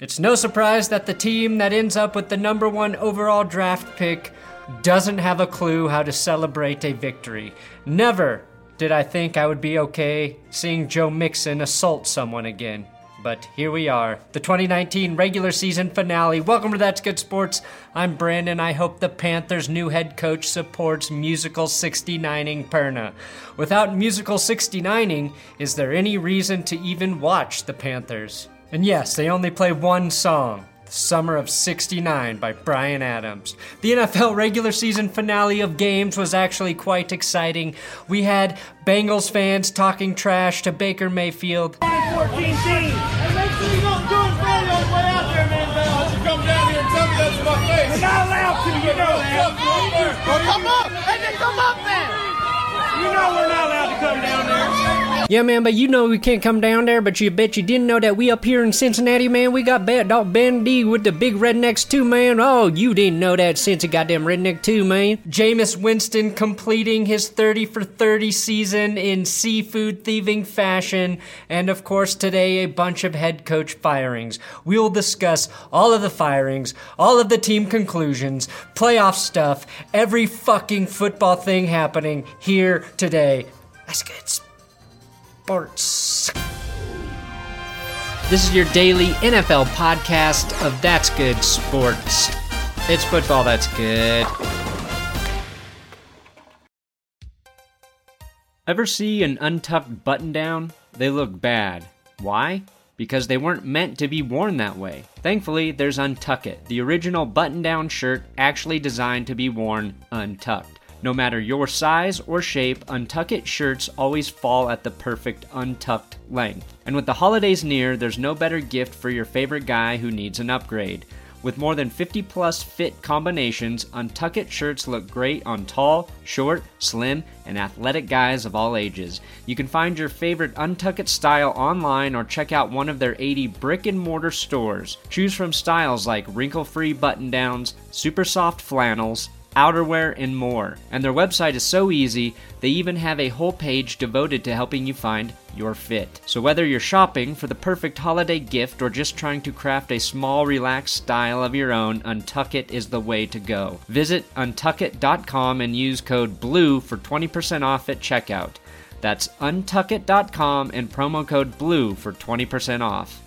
It's no surprise that the team that ends up with the number one overall draft pick doesn't have a clue how to celebrate a victory. Never did I think I would be okay seeing Joe Mixon assault someone again. But here we are, the 2019 regular season finale. Welcome to That's Good Sports. I'm Brandon. I hope the Panthers' new head coach supports musical 69ing Perna. Without musical 69ing, is there any reason to even watch the Panthers? And yes, they only play one song. Summer of 69 by Bryan Adams. The NFL regular season finale of games was actually quite exciting. We had Bengals fans talking trash to Baker Mayfield. 14 team. Hey, make sure you don't do it Friday on the way out there, man. Bell. You come and come up then. You know we're not allowed to come down there. Yeah, man, but you know we can't come down there, but you bet you didn't know that we up here in Cincinnati, man, we got Bad Dog Ben D with the big rednecks too, man. Oh, you didn't know that since a goddamn redneck too, man. Jameis Winston completing his 30 for 30 season in seafood thieving fashion, and of course today a bunch of head coach firings. We will discuss all of the firings, all of the team conclusions, playoff stuff, every fucking football thing happening here today. That's good sports. This is your daily NFL podcast of That's Good Sports. It's football that's good. Ever see an untucked button down? They look bad. Why? Because they weren't meant to be worn that way. Thankfully, there's Untuck It, the original button down shirt actually designed to be worn untucked. No matter your size or shape, Untuck It shirts always fall at the perfect untucked length. And with the holidays near, there's no better gift for your favorite guy who needs an upgrade. With more than 50 plus fit combinations, Untuck It shirts look great on tall, short, slim, and athletic guys of all ages. You can find your favorite Untuck It style online or check out one of their 80 brick and mortar stores. Choose from styles like wrinkle free button downs, super soft flannels, outerwear, and more. And their website is so easy, they even have a whole page devoted to helping you find your fit. So whether you're shopping for the perfect holiday gift or just trying to craft a small, relaxed style of your own, Untuck It is the way to go. Visit untuckit.com and use code BLUE for 20% off at checkout. That's untuckit.com and promo code BLUE for 20% off.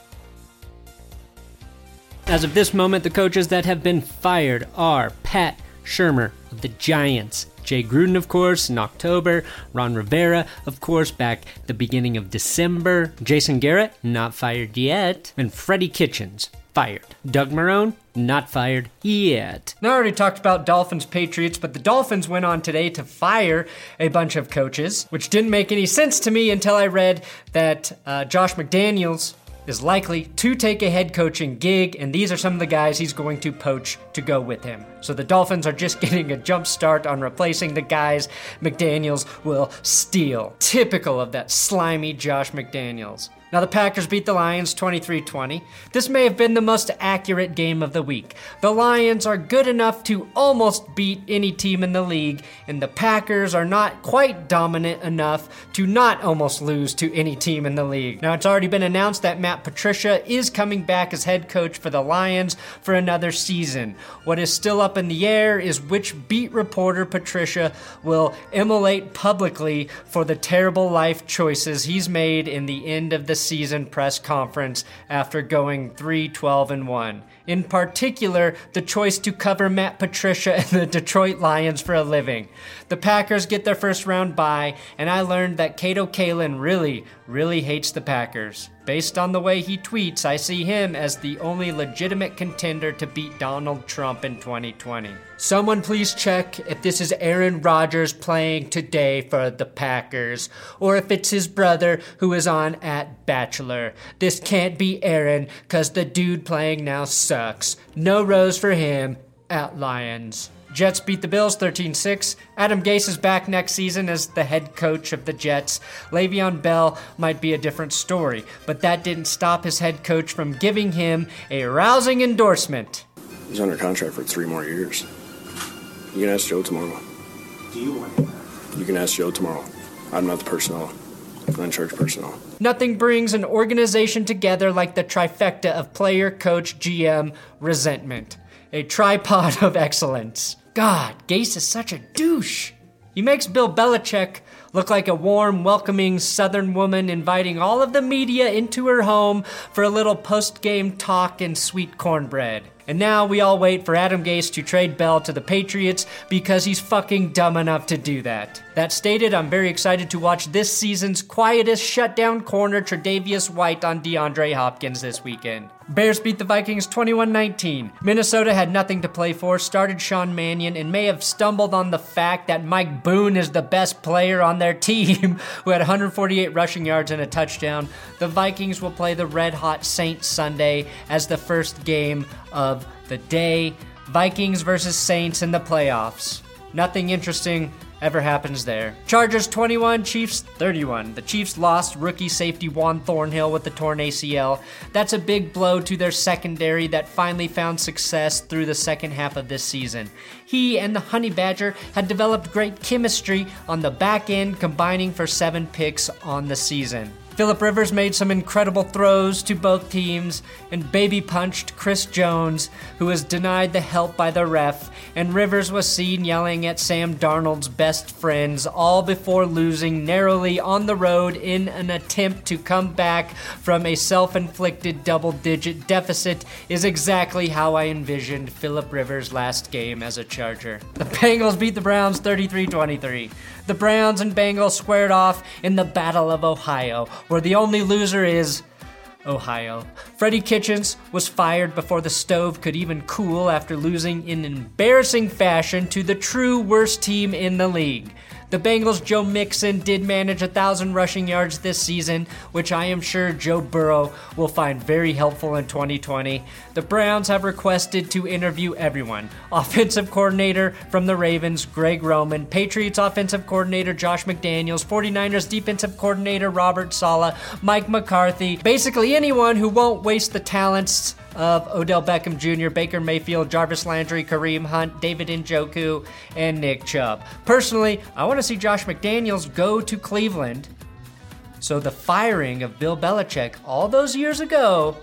As of this moment, the coaches that have been fired are Pat Shurmur of the Giants. Jay Gruden, of course, in October. Ron Rivera, of course, back the beginning of December. Jason Garrett, not fired yet. And Freddie Kitchens, fired. Doug Marrone, not fired yet. Now, I already talked about Dolphins Patriots, but the Dolphins went on today to fire a bunch of coaches, which didn't make any sense to me until I read that uh, Josh McDaniels is likely to take a head coaching gig, and these are some of the guys he's going to poach to go with him. So the Dolphins are just getting a jump start on replacing the guys McDaniels will steal. Typical of that slimy Josh McDaniels. Now, the Packers beat the Lions 23 20. This may have been the most accurate game of the week. The Lions are good enough to almost beat any team in the league, and the Packers are not quite dominant enough to not almost lose to any team in the league. Now, it's already been announced that Matt Patricia is coming back as head coach for the Lions for another season. What is still up in the air is which beat reporter Patricia will immolate publicly for the terrible life choices he's made in the end of the season press conference after going 3 12 and 1. In particular, the choice to cover Matt Patricia and the Detroit Lions for a living. The Packers get their first round bye, and I learned that Kato Kaelin really, really hates the Packers. Based on the way he tweets, I see him as the only legitimate contender to beat Donald Trump in 2020. Someone please check if this is Aaron Rodgers playing today for the Packers, or if it's his brother who is on at Bachelor. This can't be Aaron, cause the dude playing now sucks. No rose for him at Lions. Jets beat the Bills 13 6. Adam Gase is back next season as the head coach of the Jets. Le'Veon Bell might be a different story, but that didn't stop his head coach from giving him a rousing endorsement. He's under contract for three more years. You can ask Joe tomorrow. Do you want him? You can ask Joe tomorrow. I'm not the personnel unchurched personnel. Nothing brings an organization together like the trifecta of player, coach, GM, resentment. A tripod of excellence. God, Gase is such a douche. He makes Bill Belichick look like a warm, welcoming Southern woman inviting all of the media into her home for a little post game talk and sweet cornbread. And now we all wait for Adam Gase to trade Bell to the Patriots because he's fucking dumb enough to do that. That stated, I'm very excited to watch this season's quietest shutdown corner, Tre'Davious White, on DeAndre Hopkins this weekend. Bears beat the Vikings 21 19. Minnesota had nothing to play for, started Sean Mannion, and may have stumbled on the fact that Mike Boone is the best player on their team, who had 148 rushing yards and a touchdown. The Vikings will play the red hot Saints Sunday as the first game of the day. Vikings versus Saints in the playoffs. Nothing interesting ever happens there. Chargers 21, Chiefs 31. The Chiefs lost rookie safety Juan Thornhill with the torn ACL. That's a big blow to their secondary that finally found success through the second half of this season. He and the Honey Badger had developed great chemistry on the back end, combining for seven picks on the season. Philip Rivers made some incredible throws to both teams and baby punched Chris Jones, who was denied the help by the ref, and Rivers was seen yelling at Sam Darnold's best friends, all before losing narrowly on the road in an attempt to come back from a self inflicted double digit deficit, is exactly how I envisioned Philip Rivers' last game as a Charger. The Bengals beat the Browns 33 23. The Browns and Bengals squared off in the Battle of Ohio, where the only loser is Ohio. Freddie Kitchens was fired before the stove could even cool after losing in embarrassing fashion to the true worst team in the league. The Bengals' Joe Mixon did manage a thousand rushing yards this season, which I am sure Joe Burrow will find very helpful in 2020. The Browns have requested to interview everyone. Offensive coordinator from the Ravens, Greg Roman, Patriots offensive coordinator Josh McDaniels, 49ers defensive coordinator Robert Saleh, Mike McCarthy, basically anyone who won't waste the talents of Odell Beckham Jr., Baker Mayfield, Jarvis Landry, Kareem Hunt, David Njoku, and Nick Chubb. Personally, I want to see Josh McDaniels go to Cleveland. So the firing of Bill Belichick all those years ago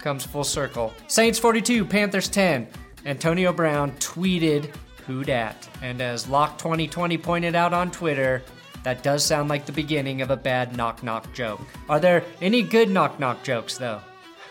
comes full circle. Saints 42, Panthers 10. Antonio Brown tweeted, Who dat? And as Lock 2020 pointed out on Twitter, that does sound like the beginning of a bad knock knock joke. Are there any good knock knock jokes, though?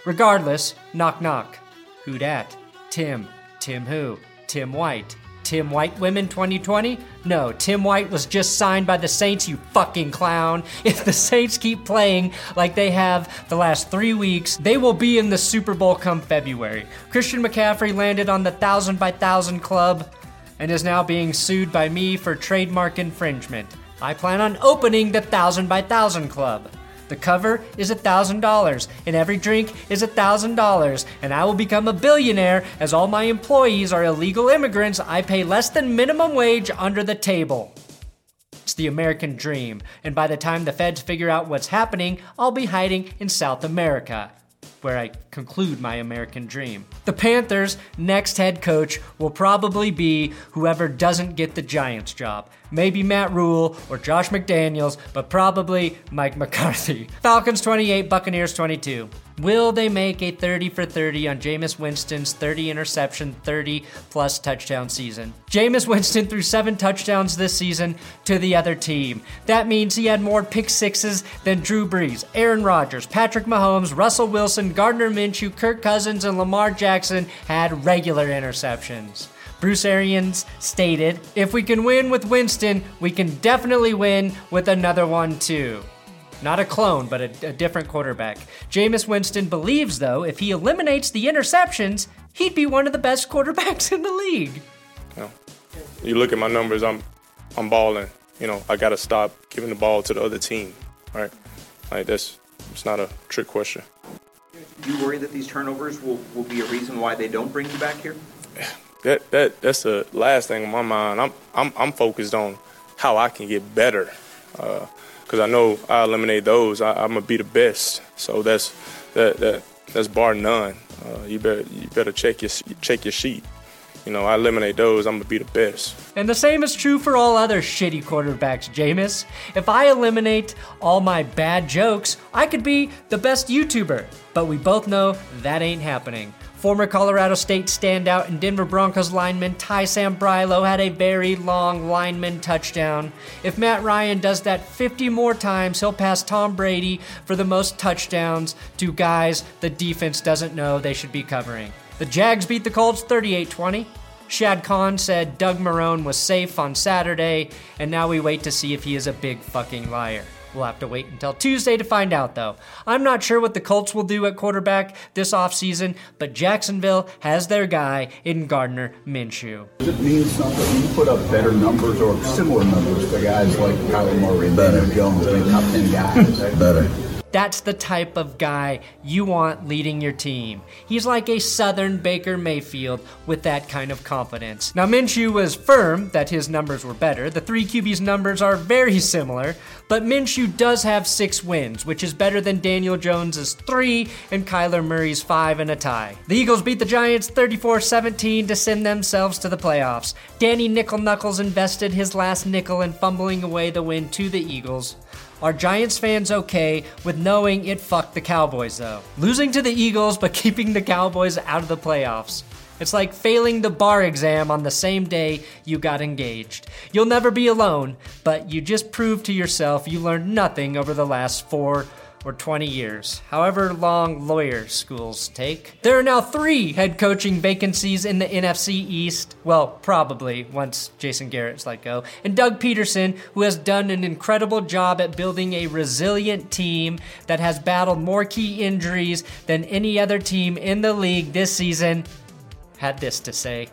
Regardless, knock knock. Who dat? Tim. Tim who? Tim White. Tim White Women 2020? No, Tim White was just signed by the Saints, you fucking clown. If the Saints keep playing like they have the last three weeks, they will be in the Super Bowl come February. Christian McCaffrey landed on the thousand by thousand club and is now being sued by me for trademark infringement. I plan on opening the thousand by thousand club. The cover is $1,000, and every drink is $1,000, and I will become a billionaire as all my employees are illegal immigrants. I pay less than minimum wage under the table. It's the American dream, and by the time the feds figure out what's happening, I'll be hiding in South America where I conclude my American dream. The Panthers' next head coach will probably be whoever doesn't get the Giants job. Maybe Matt Rhule or Josh McDaniels, but probably Mike McCarthy. Falcons 28, Buccaneers 22. Will they make a 30 for 30 on Jameis Winston's 30 interception, 30 plus touchdown season? Jameis Winston threw seven touchdowns this season to the other team. That means he had more pick sixes than Drew Brees, Aaron Rodgers, Patrick Mahomes, Russell Wilson, Gardner Minshew, Kirk Cousins, and Lamar Jackson had regular interceptions. Bruce Arians stated, If we can win with Winston, we can definitely win with another one too. Not a clone, but a, a different quarterback. Jameis Winston believes, though, if he eliminates the interceptions, he'd be one of the best quarterbacks in the league. You, know, you look at my numbers, I'm I'm balling. You know, I gotta stop giving the ball to the other team. Right? Like that's it's not a trick question. Do you worry that these turnovers will, will be a reason why they don't bring you back here? That that that's the last thing on my mind. I'm I'm I'm focused on how I can get better. Uh, because I know I eliminate those, I, am gonna be the best. So that's that that that's bar none. Uh, you better you better check your check your sheet. you know, I eliminate those, I'm gonna be the best. And the same is true for all other shitty quarterbacks, Jameis. If I eliminate all my bad jokes, I could be the best YouTuber. But we both know that ain't happening. Former Colorado State standout and Denver Broncos lineman Ty Sambrailo had a very long lineman touchdown. If Matt Ryan does that 50 more times, he'll pass Tom Brady for the most touchdowns to guys the defense doesn't know they should be covering. The Jags beat the Colts 38 20. Shad Khan said Doug Marrone was safe on Saturday, and now we wait to see if he is a big fucking liar. We'll have to wait until Tuesday to find out, though. I'm not sure what the Colts will do at quarterback this offseason, but Jacksonville has their guy in Gardner Minshew. Does it mean something? You put up better numbers or similar numbers to guys like Kyler Murray better Jones, the top 10 guys? Better. That's the type of guy you want leading your team. He's like a Southern Baker Mayfield with that kind of confidence. Now, Minshew was firm that his numbers were better. The three QB's numbers are very similar, but Minshew does have six wins, which is better than Daniel Jones's three and Kyler Murray's five in a tie. The Eagles beat the Giants 34 17 to send themselves to the playoffs. Danny Nickel Knuckles invested his last nickel in fumbling away the win to the Eagles. Are Giants fans okay with knowing it fucked the Cowboys, though? Losing to the Eagles, but keeping the Cowboys out of the playoffs. It's like failing the bar exam on the same day you got engaged. You'll never be alone, but you just proved to yourself you learned nothing over the last four or 20 years, however long lawyer schools take. There are now three head coaching vacancies in the NFC East. Well, probably once Jason Garrett's let go. And Doug Pederson, who has done an incredible job at building a resilient team that has battled more key injuries than any other team in the league this season, had this to say.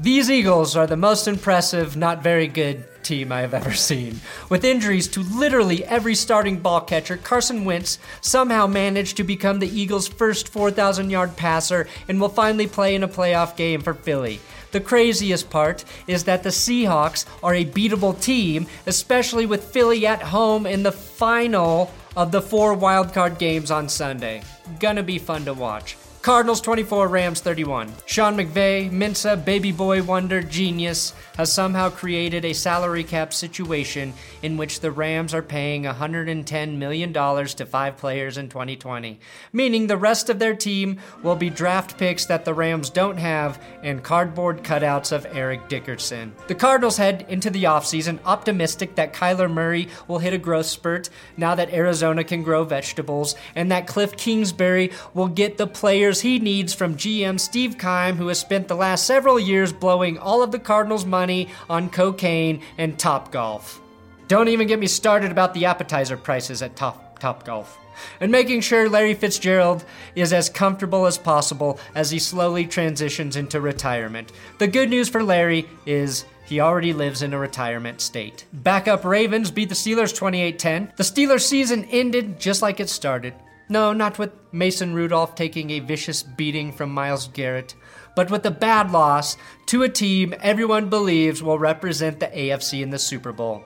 These Eagles are the most impressive, not very good team I have ever seen. With injuries to literally every starting ball catcher, Carson Wentz somehow managed to become the Eagles' first 4,000 yard passer and will finally play in a playoff game for Philly. The craziest part is that the Seahawks are a beatable team, especially with Philly at home in the final of the four wildcard games on Sunday. Gonna be fun to watch. Cardinals 24, Rams 31. Sean McVay, Mensa, baby boy wonder, genius, has somehow created a salary cap situation in which the Rams are paying $110 million to five players in 2020, meaning the rest of their team will be draft picks that the Rams don't have and cardboard cutouts of Eric Dickerson. The Cardinals head into the offseason optimistic that Kyler Murray will hit a growth spurt now that Arizona can grow vegetables and that Cliff Kingsbury will get the players he needs from GM Steve Keim, who has spent the last several years blowing all of the Cardinals' money on cocaine and Top Golf. Don't even get me started about the appetizer prices at Top, Top Golf. And making sure Larry Fitzgerald is as comfortable as possible as he slowly transitions into retirement. The good news for Larry is he already lives in a retirement state. Backup Ravens beat the Steelers 28 10. The Steelers season ended just like it started. No, not with Mason Rudolph taking a vicious beating from Myles Garrett, but with a bad loss to a team everyone believes will represent the AFC in the Super Bowl.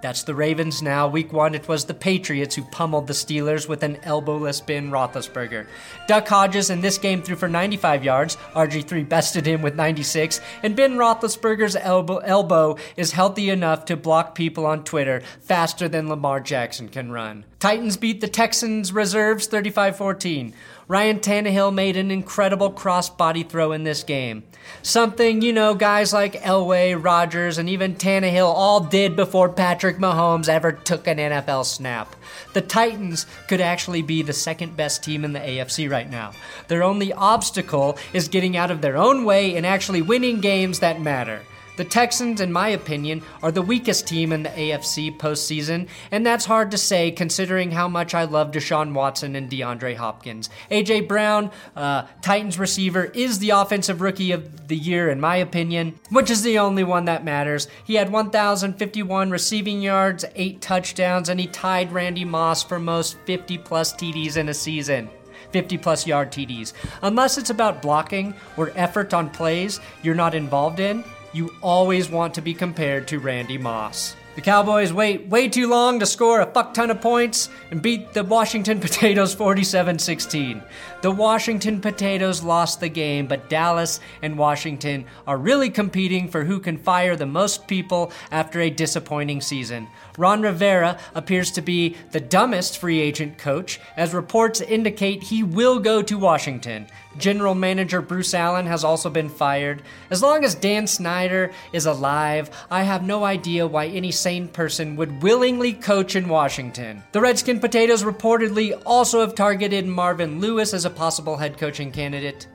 That's the Ravens now. Week one, it was the Patriots who pummeled the Steelers with an elbowless Ben Roethlisberger. Duck Hodges in this game threw for 95 yards. RG3 bested him with 96. And Ben Roethlisberger's elbow, elbow is healthy enough to block people on Twitter faster than Lamar Jackson can run. Titans beat the Texans reserves 35 14. Ryan Tannehill made an incredible cross-body throw in this game. Something, you know, guys like Elway, Rodgers, and even Tannehill all did before Patrick Mahomes ever took an NFL snap. The Titans could actually be the second best team in the AFC right now. Their only obstacle is getting out of their own way and actually winning games that matter. The Texans, in my opinion, are the weakest team in the AFC postseason, and that's hard to say considering how much I love Deshaun Watson and DeAndre Hopkins. A.J. Brown, uh, Titans receiver, is the offensive rookie of the year, in my opinion, which is the only one that matters. He had 1,051 receiving yards, 8 touchdowns, and he tied Randy Moss for most 50 plus TDs in a season. 50 plus yard TDs. Unless it's about blocking or effort on plays you're not involved in, you always want to be compared to Randy Moss. The Cowboys wait way too long to score a fuck ton of points and beat the Washington Potatoes 47 16. The Washington Potatoes lost the game, but Dallas and Washington are really competing for who can fire the most people after a disappointing season. Ron Rivera appears to be the dumbest free agent coach, as reports indicate he will go to Washington. General manager Bruce Allen has also been fired. As long as Dan Snyder is alive, I have no idea why any sane person would willingly coach in Washington. The Redskin Potatoes reportedly also have targeted Marvin Lewis as a possible head coaching candidate.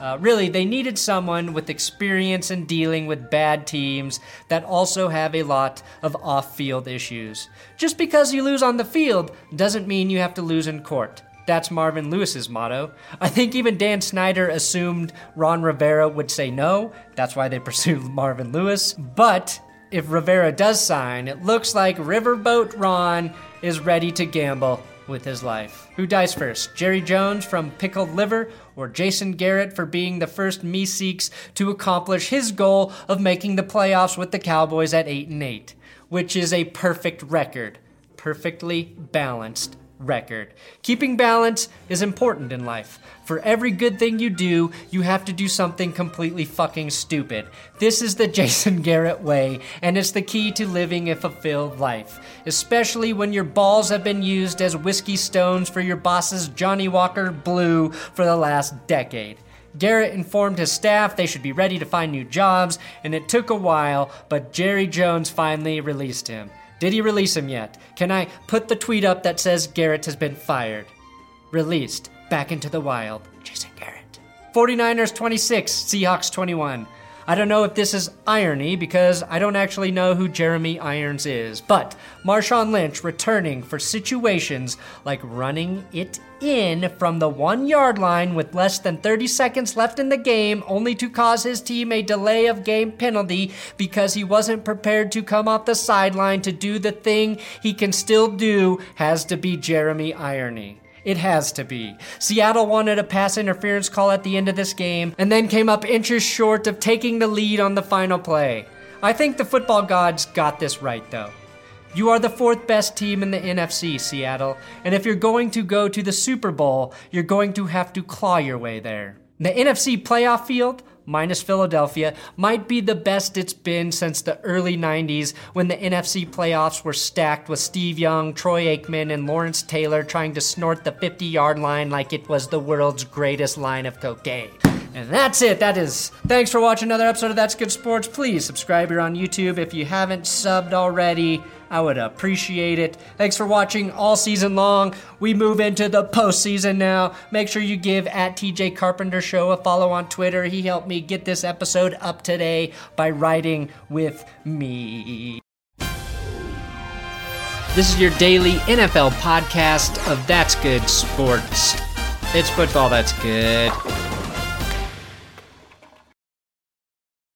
Uh, really, they needed someone with experience in dealing with bad teams that also have a lot of off field issues. Just because you lose on the field doesn't mean you have to lose in court. That's Marvin Lewis's motto. I think even Dan Snyder assumed Ron Rivera would say no. That's why they pursued Marvin Lewis. But if Rivera does sign, it looks like Riverboat Ron is ready to gamble with his life. Who dies first? Jerry Jones from Pickled Liver or Jason Garrett for being the first Meeseeks to accomplish his goal of making the playoffs with the Cowboys at 8 and 8, which is a perfect record. Perfectly balanced record. Keeping balance is important in life. For every good thing you do, you have to do something completely fucking stupid. This is the Jason Garrett way, and it's the key to living a fulfilled life, especially when your balls have been used as whiskey stones for your boss's Johnnie Walker Blue for the last decade. Garrett informed his staff they should be ready to find new jobs, and it took a while, but Jerry Jones finally released him. Did he release him yet? Can I put the tweet up that says Garrett has been fired? Released. Back into the wild. Jason Garrett. 49ers 26, Seahawks 21. I don't know if this is irony because I don't actually know who Jeremy Irons is, but Marshawn Lynch returning for situations like running it in from the one yard line with less than 30 seconds left in the game, only to cause his team a delay of game penalty because he wasn't prepared to come off the sideline to do the thing he can still do, has to be Jeremy Irony. It has to be. Seattle wanted a pass interference call at the end of this game and then came up inches short of taking the lead on the final play. I think the football gods got this right, though. You are the fourth best team in the NFC, Seattle, and if you're going to go to the Super Bowl, you're going to have to claw your way there. The NFC playoff field, minus Philadelphia, might be the best it's been since the early 90s when the NFC playoffs were stacked with Steve Young, Troy Aikman, and Lawrence Taylor trying to snort the 50 yard line like it was the world's greatest line of cocaine. And that's it. That is. Thanks for watching another episode of That's Good Sports. Please subscribe here on YouTube if you haven't subbed already. I would appreciate it. Thanks for watching all season long. We move into the postseason now. Make sure you give at TJ Carpenter Show a follow on Twitter. He helped me get this episode up today by writing with me. This is your daily NFL podcast of That's Good Sports. It's football that's good.